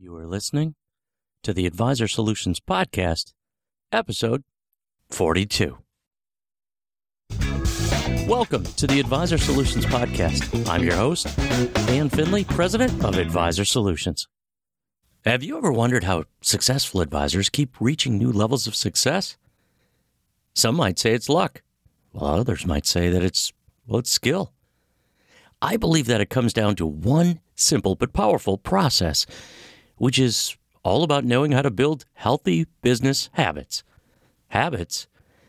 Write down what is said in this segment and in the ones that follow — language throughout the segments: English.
You are listening to the Advisor Solutions Podcast, episode 42. Welcome to the Advisor Solutions Podcast. I'm your host, Dan Finley, President of Advisor Solutions. Have you ever wondered how successful advisors keep reaching new levels of success? Some might say it's luck, while others might say that it's, well, it's skill. I believe that it comes down to one simple but powerful process, which is all about knowing how to build healthy business habits. Habits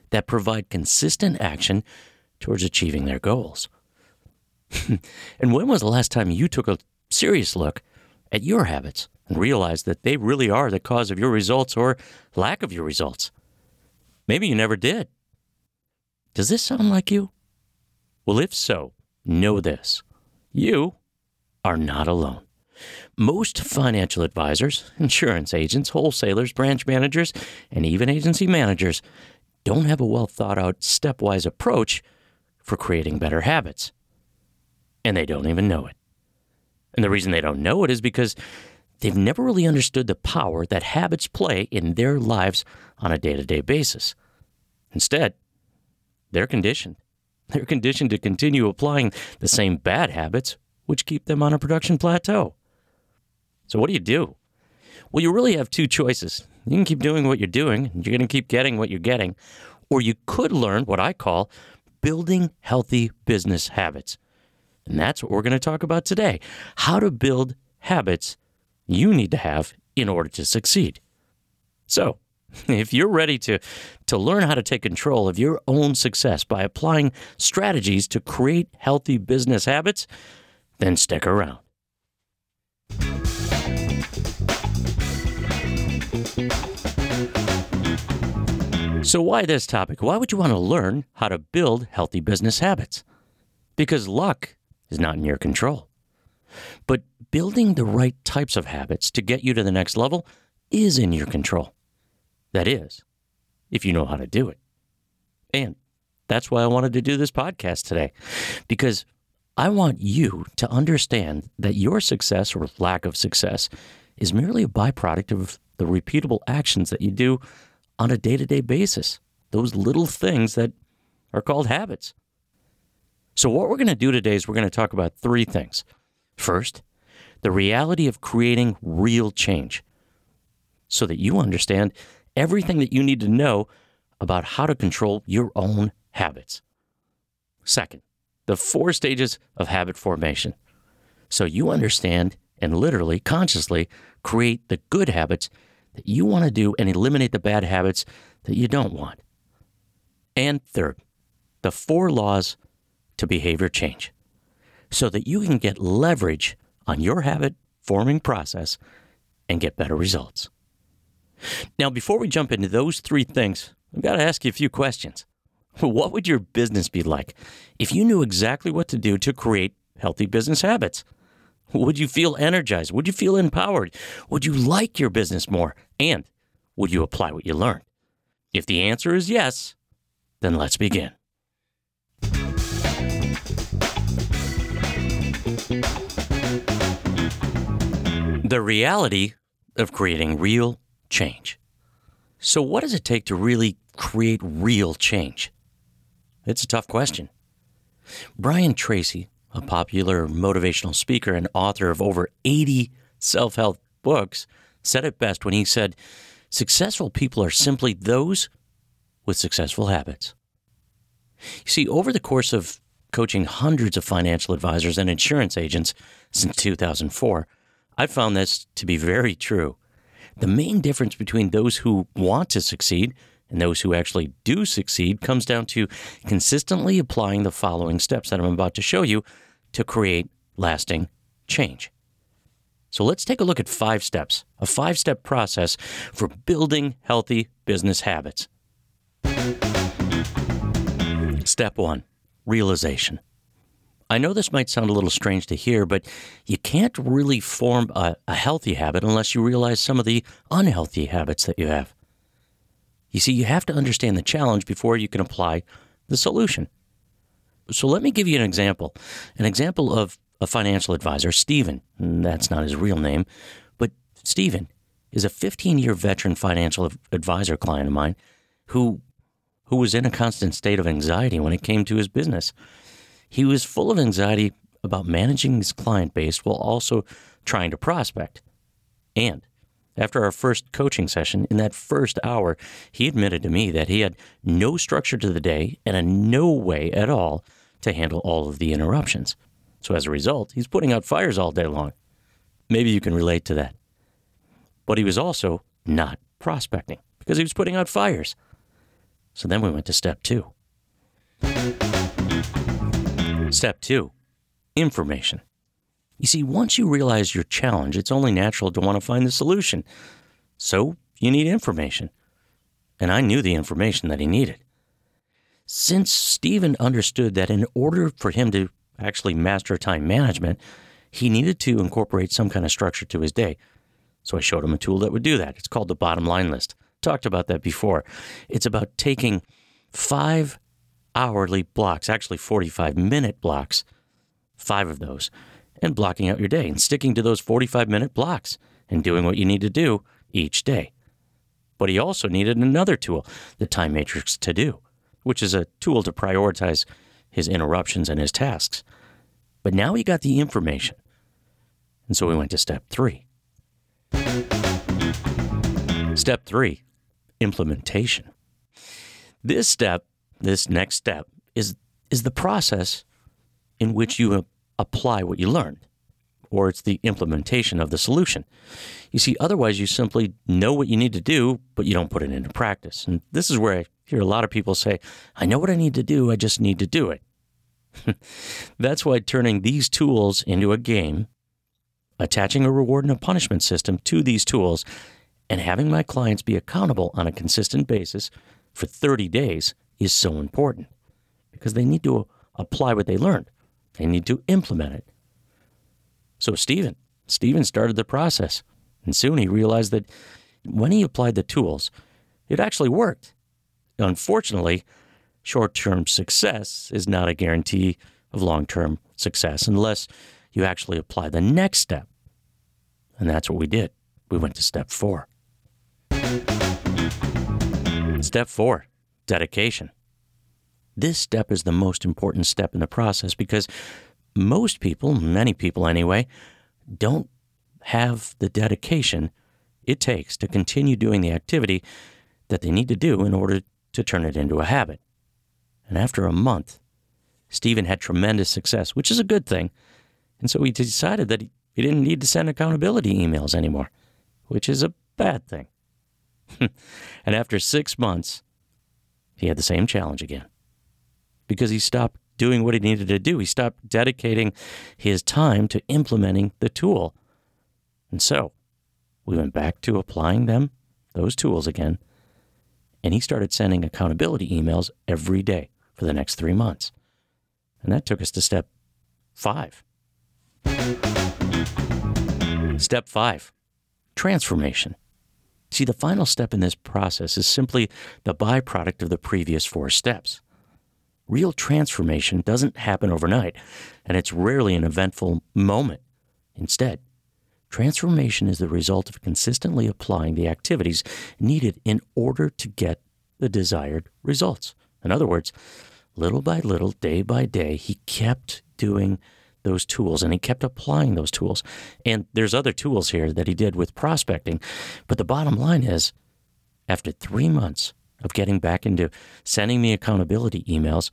that provide consistent action towards achieving their goals. and when was the last time you took a serious look at your habits and realized that they really are the cause of your results or lack of your results? Maybe you never did. Does this sound like you? Well, if so, know this you are not alone. Most financial advisors, insurance agents, wholesalers, branch managers, and even agency managers don't have a well thought out stepwise approach for creating better habits. And they don't even know it. And the reason they don't know it is because they've never really understood the power that habits play in their lives on a day to day basis. Instead, they're conditioned. They're conditioned to continue applying the same bad habits, which keep them on a production plateau. So, what do you do? Well, you really have two choices. You can keep doing what you're doing, and you're going to keep getting what you're getting, or you could learn what I call building healthy business habits. And that's what we're going to talk about today how to build habits you need to have in order to succeed. So, if you're ready to, to learn how to take control of your own success by applying strategies to create healthy business habits, then stick around. So, why this topic? Why would you want to learn how to build healthy business habits? Because luck is not in your control. But building the right types of habits to get you to the next level is in your control. That is, if you know how to do it. And that's why I wanted to do this podcast today, because I want you to understand that your success or lack of success is merely a byproduct of the repeatable actions that you do on a day to day basis, those little things that are called habits. So, what we're going to do today is we're going to talk about three things. First, the reality of creating real change so that you understand everything that you need to know about how to control your own habits. Second, the four stages of habit formation so you understand and literally, consciously create the good habits that you want to do and eliminate the bad habits that you don't want. And third, the four laws to behavior change so that you can get leverage on your habit forming process and get better results. Now, before we jump into those three things, I've got to ask you a few questions. What would your business be like if you knew exactly what to do to create healthy business habits? Would you feel energized? Would you feel empowered? Would you like your business more? And would you apply what you learned? If the answer is yes, then let's begin. The reality of creating real change. So, what does it take to really create real change? It's a tough question. Brian Tracy, a popular motivational speaker and author of over 80 self help books, said it best when he said, Successful people are simply those with successful habits. You see, over the course of coaching hundreds of financial advisors and insurance agents since 2004, I've found this to be very true. The main difference between those who want to succeed and those who actually do succeed comes down to consistently applying the following steps that I'm about to show you to create lasting change. So let's take a look at five steps, a five step process for building healthy business habits. Step one realization. I know this might sound a little strange to hear, but you can't really form a, a, healthy habit unless you realize some of the unhealthy habits that you have. You see, you have to understand the challenge before you can apply the solution. So let me give you an example. An example of a financial advisor, Stephen. That's not his real name, but Stephen is a 15 year veteran financial advisor client of mine who, who was in a constant state of anxiety when it came to his business. He was full of anxiety about managing his client base while also trying to prospect. And after our first coaching session, in that first hour, he admitted to me that he had no structure to the day and a no way at all to handle all of the interruptions. So as a result, he's putting out fires all day long. Maybe you can relate to that. But he was also not prospecting because he was putting out fires. So then we went to step two. Step two information. You see, once you realize your challenge, it's only natural to want to find the solution. So you need information. And I knew the information that he needed. Since Stephen understood that in order for him to actually master time management, he needed to incorporate some kind of structure to his day. So I showed him a tool that would do that. It's called the bottom line list. Talked about that before. It's about taking five hourly blocks, actually 45 minute blocks, five of those, and blocking out your day and sticking to those 45 minute blocks and doing what you need to do each day. But he also needed another tool, the Time Matrix To Do, which is a tool to prioritize his interruptions and his tasks. But now he got the information. And so we went to step three. Step three implementation. This step, this next step, is, is the process in which you apply what you learned, or it's the implementation of the solution. You see, otherwise, you simply know what you need to do, but you don't put it into practice. And this is where I hear a lot of people say, I know what I need to do, I just need to do it. That's why turning these tools into a game, attaching a reward and a punishment system to these tools, and having my clients be accountable on a consistent basis for 30 days is so important because they need to apply what they learned. They need to implement it. So Stephen, Stephen started the process, and soon he realized that when he applied the tools, it actually worked. Unfortunately, short term success is not a guarantee of long term success unless you actually apply the next step. And that's what we did. We went to step four. Step four dedication. This step is the most important step in the process because most people, many people anyway, don't have the dedication it takes to continue doing the activity that they need to do in order to turn it into a habit. And after a month, Stephen had tremendous success, which is a good thing. And so he decided that he, didn't need to send accountability emails anymore, which is a bad thing. and after six months, he had the same challenge again because he stopped doing what he needed to do. He stopped dedicating his time to implementing the tool. And so we went back to applying them, those tools again, and he started sending accountability emails every day for the next three months. And that took us to step five. Step five transformation. See, the final step in this process is simply the byproduct of the previous four steps. Real transformation doesn't happen overnight, and it's rarely an eventful moment. Instead, transformation is the result of consistently applying the activities needed in order to get the desired results. In other words, little by little, day by day, he kept doing those tools and he kept applying those tools. And there's other tools here that he did with prospecting. But the bottom line is, after three months, of getting back into sending me accountability emails,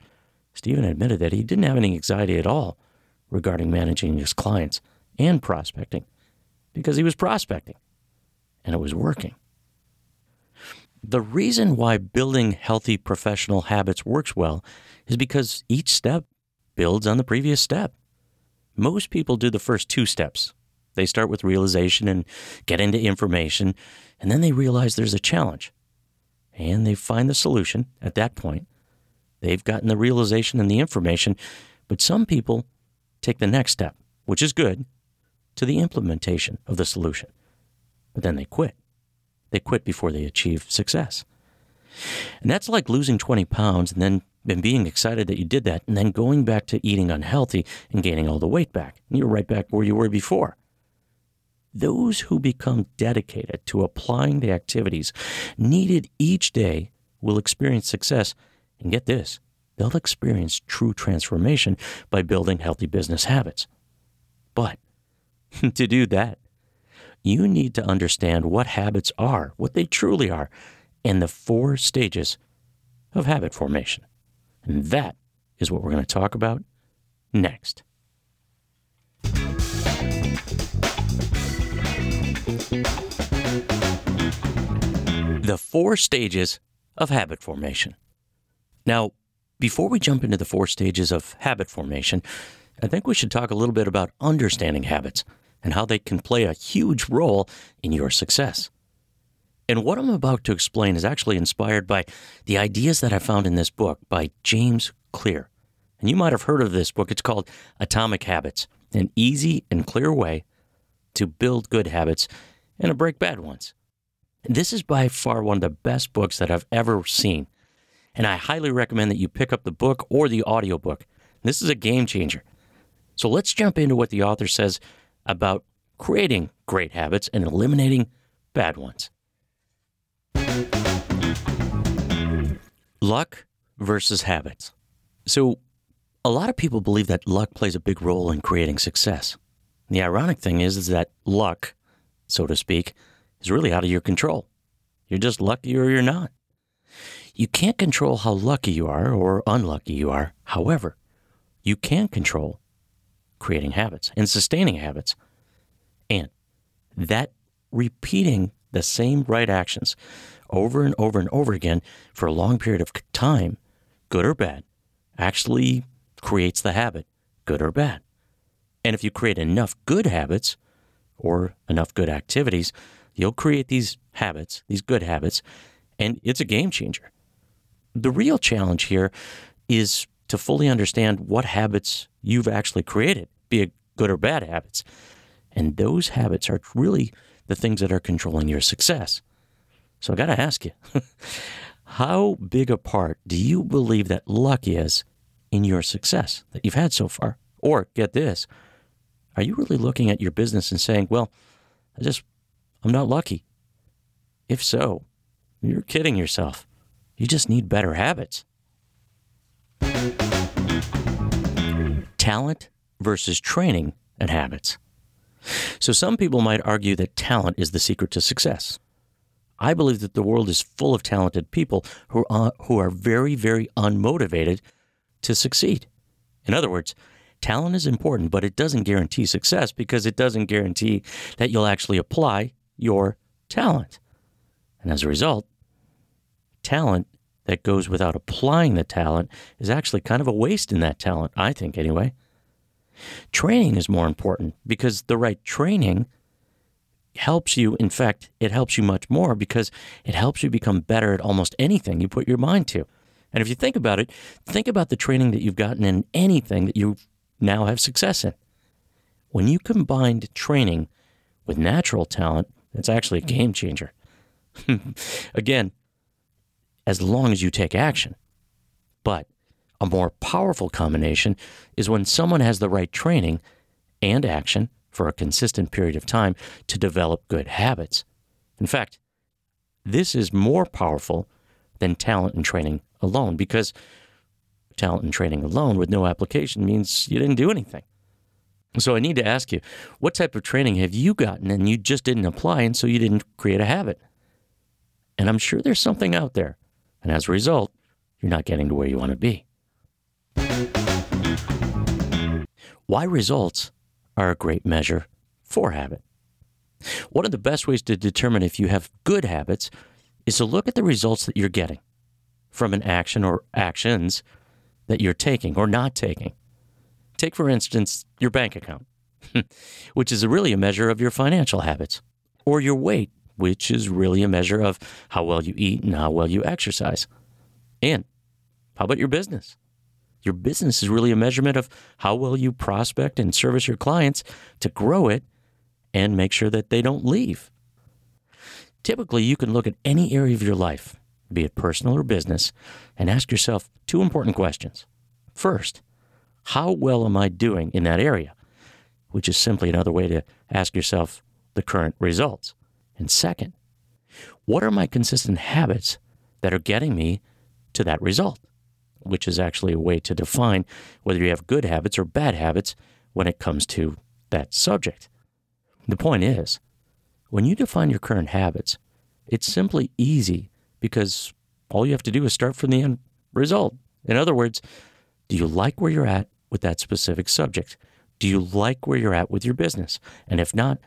Stephen admitted that he didn't have any anxiety at all regarding managing his clients and prospecting because he was prospecting and it was working. The reason why building healthy professional habits works well is because each step builds on the previous step. Most people do the first two steps. They start with realization and get into information, and then they realize there's a challenge and they find the solution at that point. They've gotten the realization and the information, but some people take the next step, which is good, to the implementation of the solution. But then they quit. They quit before they achieve success. And that's like losing 20 pounds and then and being excited that you did that and then going back to eating unhealthy and gaining all the weight back. And you're right back where you were before. Those who become dedicated to applying the activities needed each day will experience success. And get this, they'll experience true transformation by building healthy business habits. But to do that, you need to understand what habits are, what they truly are, and the four stages of habit formation. And that is what we're going to talk about next. The four stages of habit formation. Now, before we jump into the four stages of habit formation, I think we should talk a little bit about understanding habits and how they can play a huge role in your success. And what I'm about to explain is actually inspired by the ideas that I found in this book by James Clear. And you might have heard of this book. It's called Atomic Habits An Easy and Clear Way to Build Good Habits and to Break Bad Ones. This is by far one of the best books that I've ever seen. And I highly recommend that you pick up the book or the audiobook. This is a game changer. So let's jump into what the author says about creating great habits and eliminating bad ones. Luck versus habits. So, a lot of people believe that luck plays a big role in creating success. The ironic thing is, is that luck, so to speak, is really out of your control. You're just lucky or you're not. You can't control how lucky you are or unlucky you are. However, you can control creating habits and sustaining habits. And that repeating the same right actions over and over and over again for a long period of time, good or bad, actually creates the habit, good or bad. And if you create enough good habits or enough good activities, you'll create these habits, these good habits, and it's a game changer. The real challenge here is to fully understand what habits you've actually created, be it good or bad habits. And those habits are really the things that are controlling your success. So I got to ask you, how big a part do you believe that luck is in your success that you've had so far? Or get this, are you really looking at your business and saying, well, I just, I'm not lucky? If so, you're kidding yourself. You just need better habits. Talent versus training and habits. So, some people might argue that talent is the secret to success. I believe that the world is full of talented people who are, who are very, very unmotivated to succeed. In other words, talent is important, but it doesn't guarantee success because it doesn't guarantee that you'll actually apply your talent. And as a result, talent that goes without applying the talent is actually kind of a waste in that talent, I think, anyway. Training is more important because the right training helps you. In fact, it helps you much more because it helps you become better at almost anything you put your mind to. And if you think about it, think about the training that you've gotten in anything that you now have success in. When you combined training with natural talent, it's actually a mm. game changer. Again, as long as you take action. But a more powerful combination is when someone has the right training and action for a consistent period of time to develop good habits. In fact, this is more powerful than talent and training alone because talent and training alone with no application means you didn't do anything. So I need to ask you, what type of training have you gotten and you just didn't apply and so you didn't create a habit? And I'm sure there's something out there. And as a result, you're not getting to where you want to be. Why results are a great measure for habit. One of the best ways to determine if you have good habits is to look at the results that you're getting from an action or actions that you're taking or not taking. Take, for instance, your bank account, which is really a measure of your financial habits, or your weight, which is really a measure of how well you eat and how well you exercise. And how about your business? Your business is really a measurement of how well you prospect and service your clients to grow it and make sure that they don't leave. Typically, you can look at any area of your life, be it personal or business, and ask yourself two important questions. First, how well am I doing in that area? Which is simply another way to ask yourself, the current results? And second, what are my consistent habits that are getting me to that result? Which is actually a way to define whether you have good habits or bad habits when it comes to that subject. The point is, when you define your current habits, it's simply easy because all you have to do is start from the end result. In other words, do you like where you're at with that specific subject? Do you like where you're at with your business? And if not,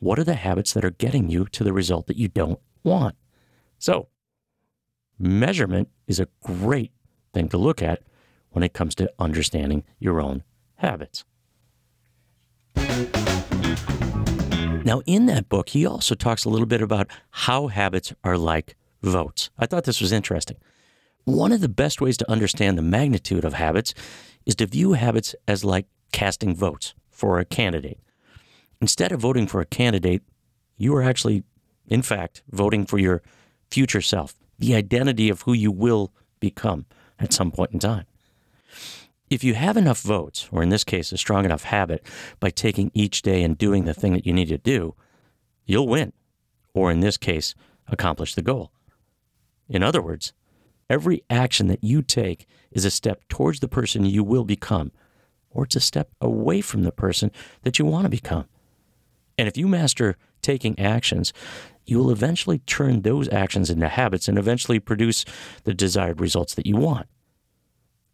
what are the habits that are getting you to the result that you don't want? So, measurement is a great thing to look at when it comes to understanding your own habits. Now, in that book, he also talks a little bit about how habits are like votes. I thought this was interesting. One of the best ways to understand the magnitude of habits is to view habits as like casting votes for a candidate. Instead of voting for a candidate, you are actually, in fact, voting for your future self, the identity of who you will become at some point in time. If you have enough votes, or in this case, a strong enough habit, by taking each day and doing the thing that you need to do, you'll win, or in this case, accomplish the goal. In other words, every action that you take is a step towards the person you will become, or it's a step away from the person that you want to become. And if you master taking actions, you will eventually turn those actions into habits and eventually produce the desired results that you want.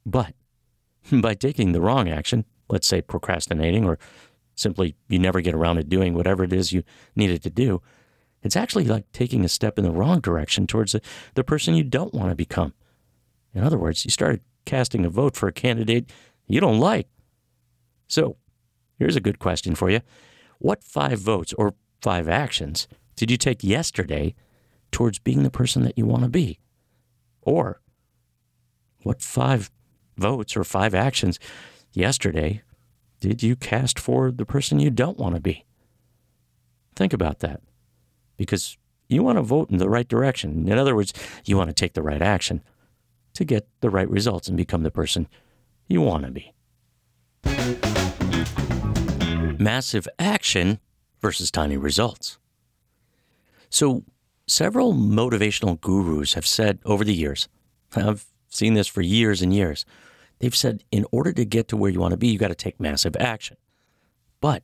But by taking the wrong action, let's say procrastinating or simply you never get around to doing whatever it is you needed to do, it's actually like taking a step in the wrong direction towards the, the person you don't want to become. In other words, you started casting a vote for a candidate you don't like. So, here's a good question for you. What five votes or five actions did you take yesterday towards being the person that you want to be? Or what five votes or five actions yesterday did you cast for the person you don't want to be? Think about that because you want to vote in the right direction. In other words, you want to take the right action to get the right results and become the person you want to be. Massive action versus tiny results. So, several motivational gurus have said over the years, I've seen this for years and years, they've said in order to get to where you want to be, you got to take massive action. But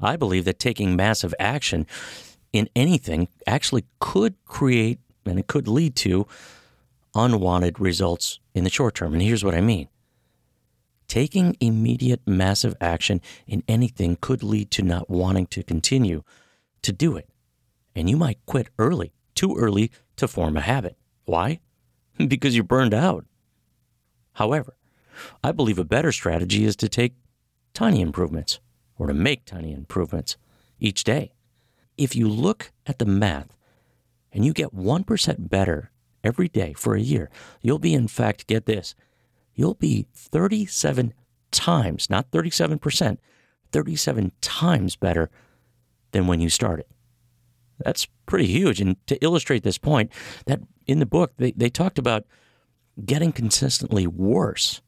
I believe that taking massive action in anything actually could create and it could lead to unwanted results in the short term. And here's what I mean taking immediate massive action in anything could lead to not wanting to continue to do it. And you might quit early, too early to form a habit. Why? because you're burned out. However, I believe a better strategy is to take tiny improvements or to make tiny improvements each day. If you look at the math and you get 1% better every day for a year, you'll be, in fact, get this, you'll be 37 times, not 37%, 37 times better than when you started. That's pretty huge. And to illustrate this point, that in the book, they, they talked about getting consistently worse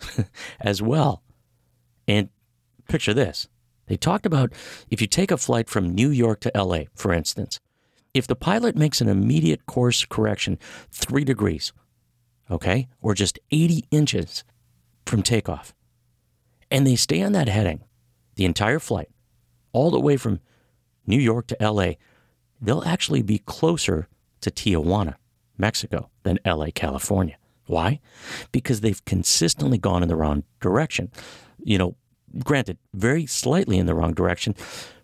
as well. And picture this they talked about if you take a flight from New York to LA, for instance, if the pilot makes an immediate course correction three degrees, okay, or just 80 inches from takeoff, and they stay on that heading the entire flight, all the way from New York to LA, they'll actually be closer to Tijuana, Mexico, than LA, California. Why? Because they've consistently gone in the wrong direction. You know, granted, very slightly in the wrong direction,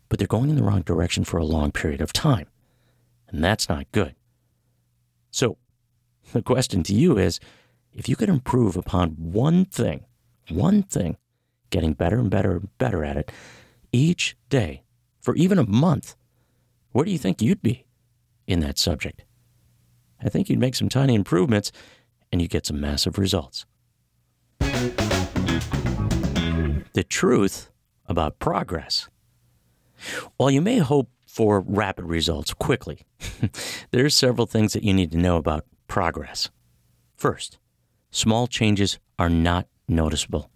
but they're going in the wrong direction for a long period of time. And that's not good. So, the question to you is if you could improve upon one thing, one thing, getting better and better and better at it each day for even a month, where do you think you'd be in that subject? I think you'd make some tiny improvements and you get some massive results. The truth about progress. While you may hope for rapid results quickly, there are several things that you need to know about progress. First, small changes are not noticeable.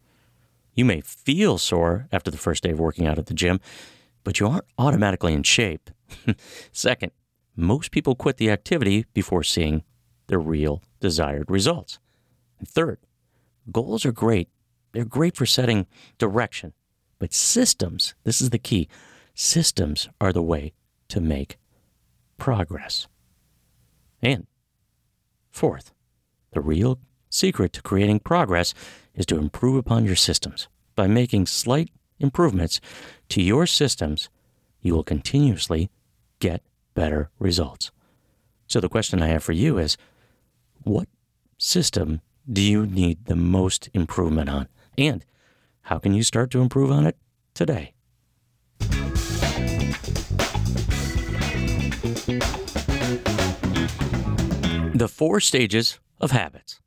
You may feel sore after the first day of working out at the gym, but you aren't automatically in shape. Second, most people quit the activity before seeing the real desired results. And third, goals are great. They're great for setting direction, but systems, this is the key, systems are the way to make progress. And fourth, the real secret to creating progress is to improve upon your systems. By making slight improvements to your systems, you will continuously get better results. So, the question I have for you is what system do you need the most improvement on? And how can you start to improve on it today? The four stages of habits.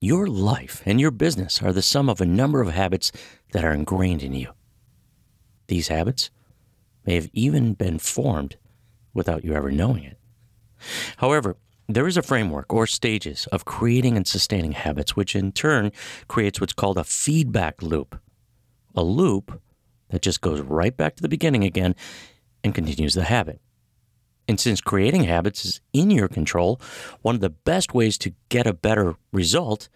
Your life and your business are the sum of a number of habits that are ingrained in you. These habits may have even been formed without you ever knowing it. However, there is a framework or stages of creating and sustaining habits, which in turn creates what's called a feedback loop. A loop that just goes right back to the beginning again and continues the habit. And since creating habits is in your control, one of the best ways to get a better result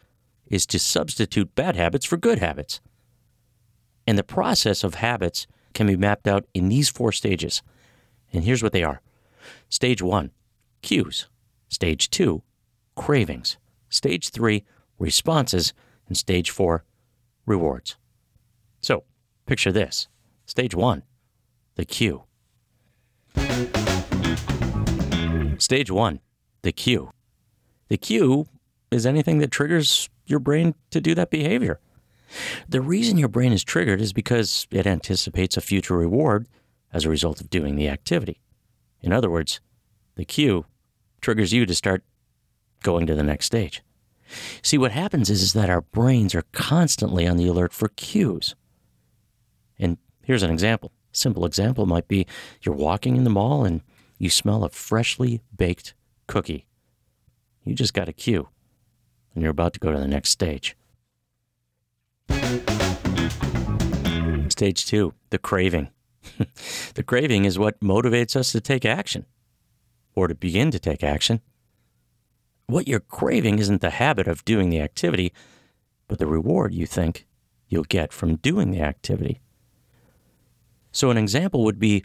is to substitute bad habits for good habits. And the process of habits can be mapped out in these four stages. And here's what they are Stage one, cues. Stage two, cravings. Stage three, responses. And stage four, rewards. So picture this Stage one, the cue. Stage one, the cue. The cue is anything that triggers your brain to do that behavior. The reason your brain is triggered is because it anticipates a future reward as a result of doing the activity. In other words, the cue triggers you to start going to the next stage. See, what happens is, is that our brains are constantly on the alert for cues. And here's an example. Simple example might be you're walking in the mall and you smell a freshly baked cookie. You just got a cue, and you're about to go to the next stage. Stage two, the craving. the craving is what motivates us to take action or to begin to take action. What you're craving isn't the habit of doing the activity, but the reward you think you'll get from doing the activity. So, an example would be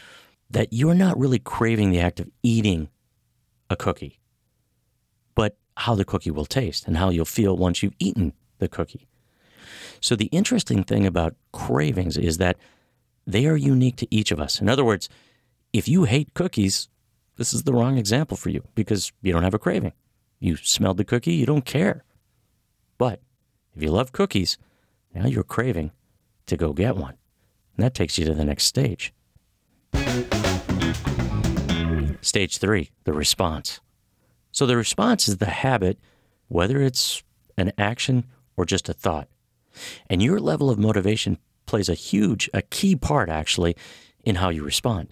that you're not really craving the act of eating a cookie, but how the cookie will taste and how you'll feel once you've eaten the cookie. So, the interesting thing about cravings is that they are unique to each of us. In other words, if you hate cookies, this is the wrong example for you because you don't have a craving. You smelled the cookie, you don't care. But if you love cookies, now you're craving to go get one. And that takes you to the next stage. Stage three, the response. So the response is the habit, whether it's an action or just a thought. And your level of motivation plays a huge, a key part actually in how you respond.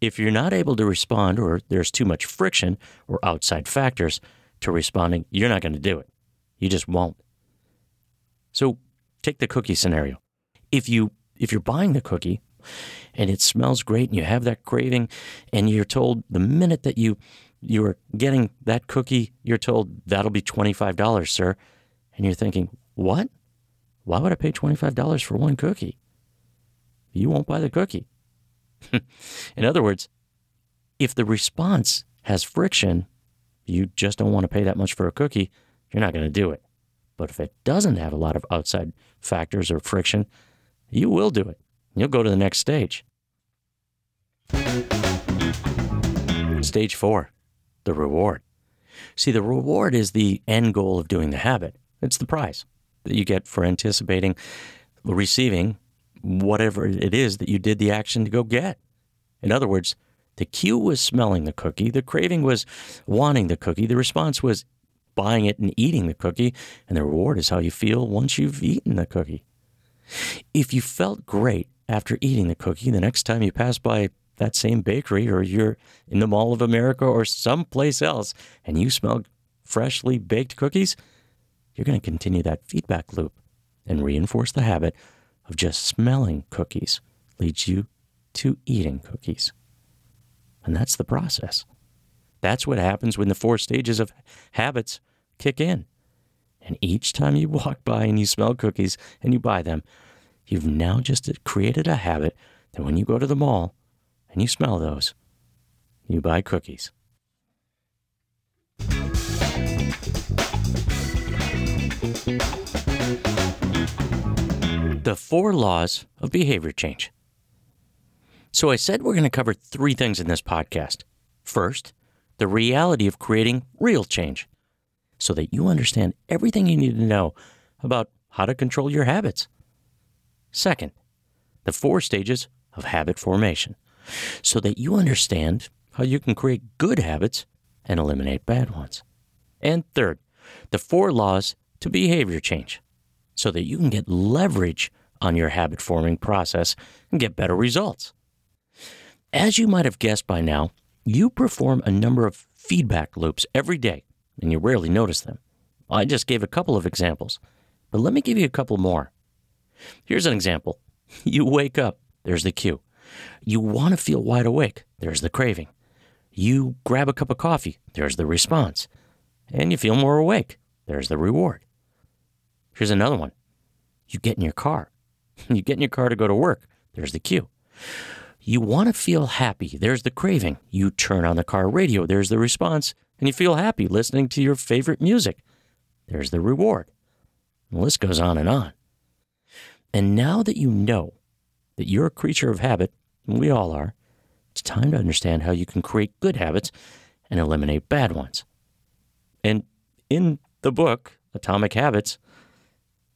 If you're not able to respond or there's too much friction or outside factors to responding, you're not going to do it. You just won't. So take the cookie scenario. If you if you're buying the cookie and it smells great and you have that craving and you're told the minute that you you're getting that cookie, you're told that'll be $25, sir. And you're thinking, "What? Why would I pay $25 for one cookie? You won't buy the cookie. In other words, if the response has friction, you just don't want to pay that much for a cookie, you're not going to do it. But if it doesn't have a lot of outside factors or friction, you will do it. You'll go to the next stage. Stage four, the reward. See, the reward is the end goal of doing the habit. It's the prize that you get for anticipating receiving whatever it is that you did the action to go get. In other words, the cue was smelling the cookie, the craving was wanting the cookie, the response was buying it and eating the cookie, and the reward is how you feel once you've eaten the cookie. If you felt great after eating the cookie, the next time you pass by that same bakery or you're in the Mall of America or someplace else and you smell freshly baked cookies, you're going to continue that feedback loop and reinforce the habit of just smelling cookies leads you to eating cookies. And that's the process. That's what happens when the four stages of habits kick in. And each time you walk by and you smell cookies and you buy them, you've now just created a habit that when you go to the mall and you smell those, you buy cookies. The four laws of behavior change. So I said we're going to cover three things in this podcast. First, the reality of creating real change so that you understand everything you need to know about how to control your habits. Second, the four stages of habit formation so that you understand how you can create good habits and eliminate bad ones. And third, the four laws to behavior change so that you can get leverage on your habit forming process and get better results. As you might have guessed by now, you perform a number of feedback loops every day, and you rarely notice them. I just gave a couple of examples, but let me give you a couple more. Here's an example you wake up, there's the cue. You want to feel wide awake, there's the craving. You grab a cup of coffee, there's the response. And you feel more awake, there's the reward. Here's another one you get in your car. You get in your car to go to work, there's the cue. You want to feel happy. There's the craving. You turn on the car radio. There's the response. And you feel happy listening to your favorite music. There's the reward. The list goes on and on. And now that you know that you're a creature of habit, and we all are, it's time to understand how you can create good habits and eliminate bad ones. And in the book, Atomic Habits,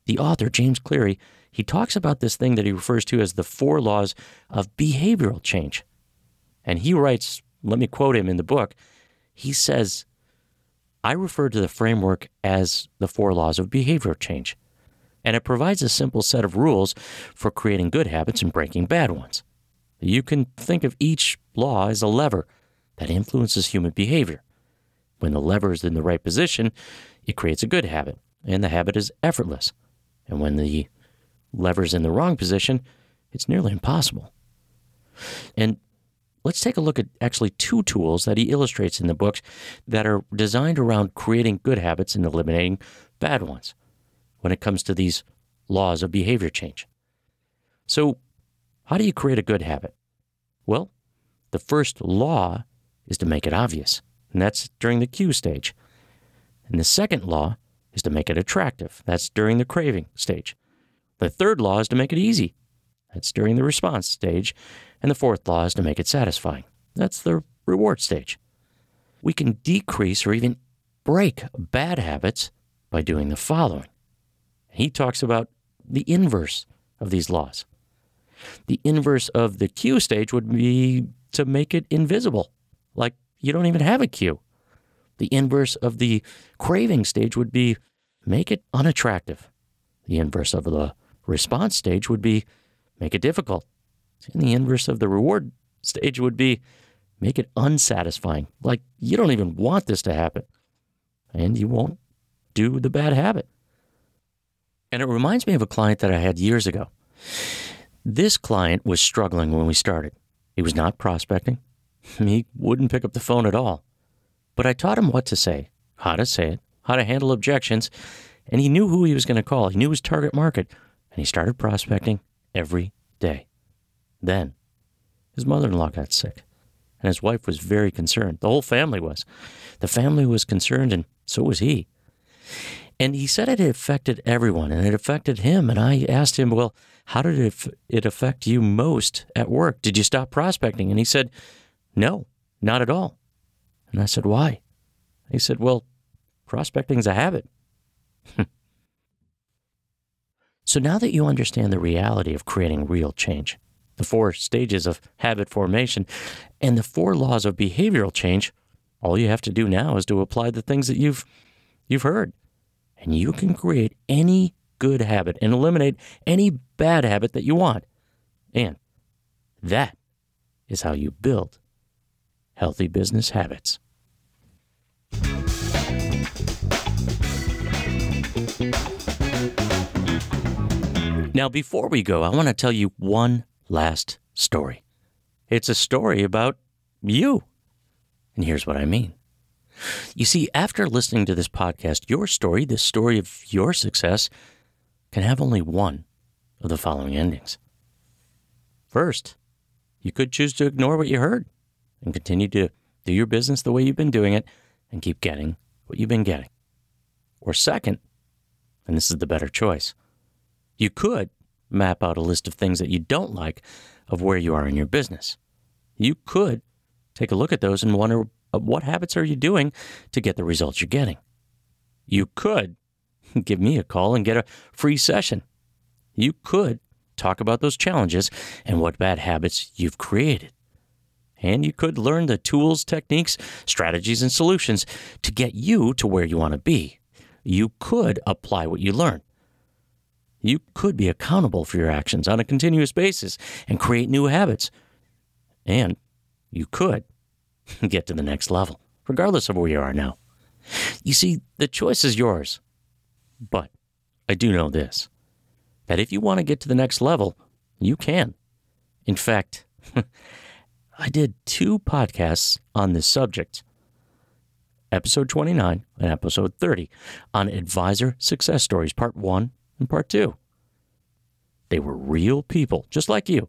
the author, James Cleary, he talks about this thing that he refers to as the four laws of behavioral change. And he writes, let me quote him in the book, he says, I refer to the framework as the four laws of behavioral change, and it provides a simple set of rules for creating good habits and breaking bad ones. You can think of each law as a lever that influences human behavior. When the lever is in the right position, it creates a good habit, and the habit is effortless. And when the levers in the wrong position, it's nearly impossible. And let's take a look at actually two tools that he illustrates in the books that are designed around creating good habits and eliminating bad ones when it comes to these laws of behavior change. So, how do you create a good habit? Well, the first law is to make it obvious, and that's during the cue stage. And the second law is to make it attractive, that's during the craving stage. The third law is to make it easy. That's during the response stage. And the fourth law is to make it satisfying. That's the reward stage. We can decrease or even break bad habits by doing the following. He talks about the inverse of these laws. The inverse of the cue stage would be to make it invisible, like you don't even have a cue. The inverse of the craving stage would be make it unattractive. The inverse of the response stage would be make it difficult. And the inverse of the reward stage would be make it unsatisfying. Like you don't even want this to happen. And you won't do the bad habit. And it reminds me of a client that I had years ago. This client was struggling when we started. He was not prospecting. He wouldn't pick up the phone at all. But I taught him what to say, how to say it, how to handle objections, and he knew who he was going to call. He knew his target market and he started prospecting every day. Then his mother in law got sick, and his wife was very concerned. The whole family was. The family was concerned, and so was he. And he said it affected everyone, and it affected him. And I asked him, Well, how did it affect you most at work? Did you stop prospecting? And he said, No, not at all. And I said, Why? He said, Well, prospecting's a habit. So now that you understand the reality of creating real change, the four stages of habit formation, and the four laws of behavioral change, all you have to do now is to apply the things that you've you've heard. And you can create any good habit and eliminate any bad habit that you want. And that is how you build healthy business habits. Now, before we go, I want to tell you one last story. It's a story about you. And here's what I mean. You see, after listening to this podcast, your story, the story of your success, can have only one of the following endings. First, you could choose to ignore what you heard and continue to do your business the way you've been doing it and keep getting what you've been getting. Or second, and this is the better choice, you could map out a list of things that you don't like of where you are in your business. You could take a look at those and wonder uh, what habits are you doing to get the results you're getting. You could give me a call and get a free session. You could talk about those challenges and what bad habits you've created. And you could learn the tools, techniques, strategies, and solutions to get you to where you want to be. You could apply what you learn. You could be accountable for your actions on a continuous basis and create new habits. And you could get to the next level, regardless of where you are now. You see, the choice is yours. But I do know this that if you want to get to the next level, you can. In fact, I did two podcasts on this subject episode 29 and episode 30 on advisor success stories, part one and part two. They were real people, just like you,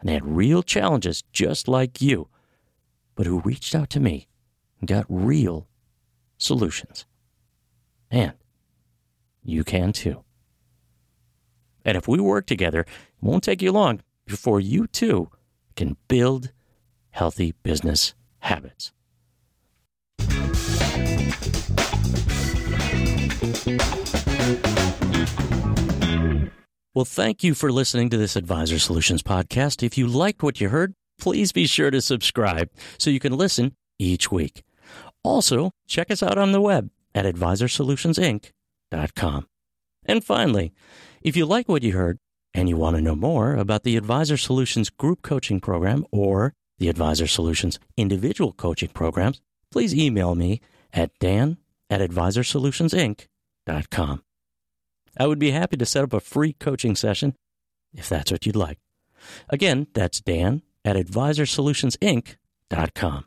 and they had real challenges, just like you, but who reached out to me and got real solutions. And you can too. And if we work together, it won't take you long before you too can build healthy business habits. Well, thank you for listening to this Advisor Solutions podcast. If you liked what you heard, please be sure to subscribe so you can listen each week. Also, check us out on the web at advisorsolutionsinc.com. And finally, if you like what you heard and you want to know more about the Advisor Solutions group coaching program or the Advisor Solutions individual coaching programs, please email me at dan at advisorsolutionsinc.com. I would be happy to set up a free coaching session if that's what you'd like. Again, that's dan at advisorsolutionsinc.com.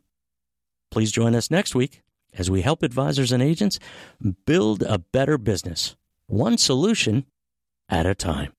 Please join us next week as we help advisors and agents build a better business, one solution at a time.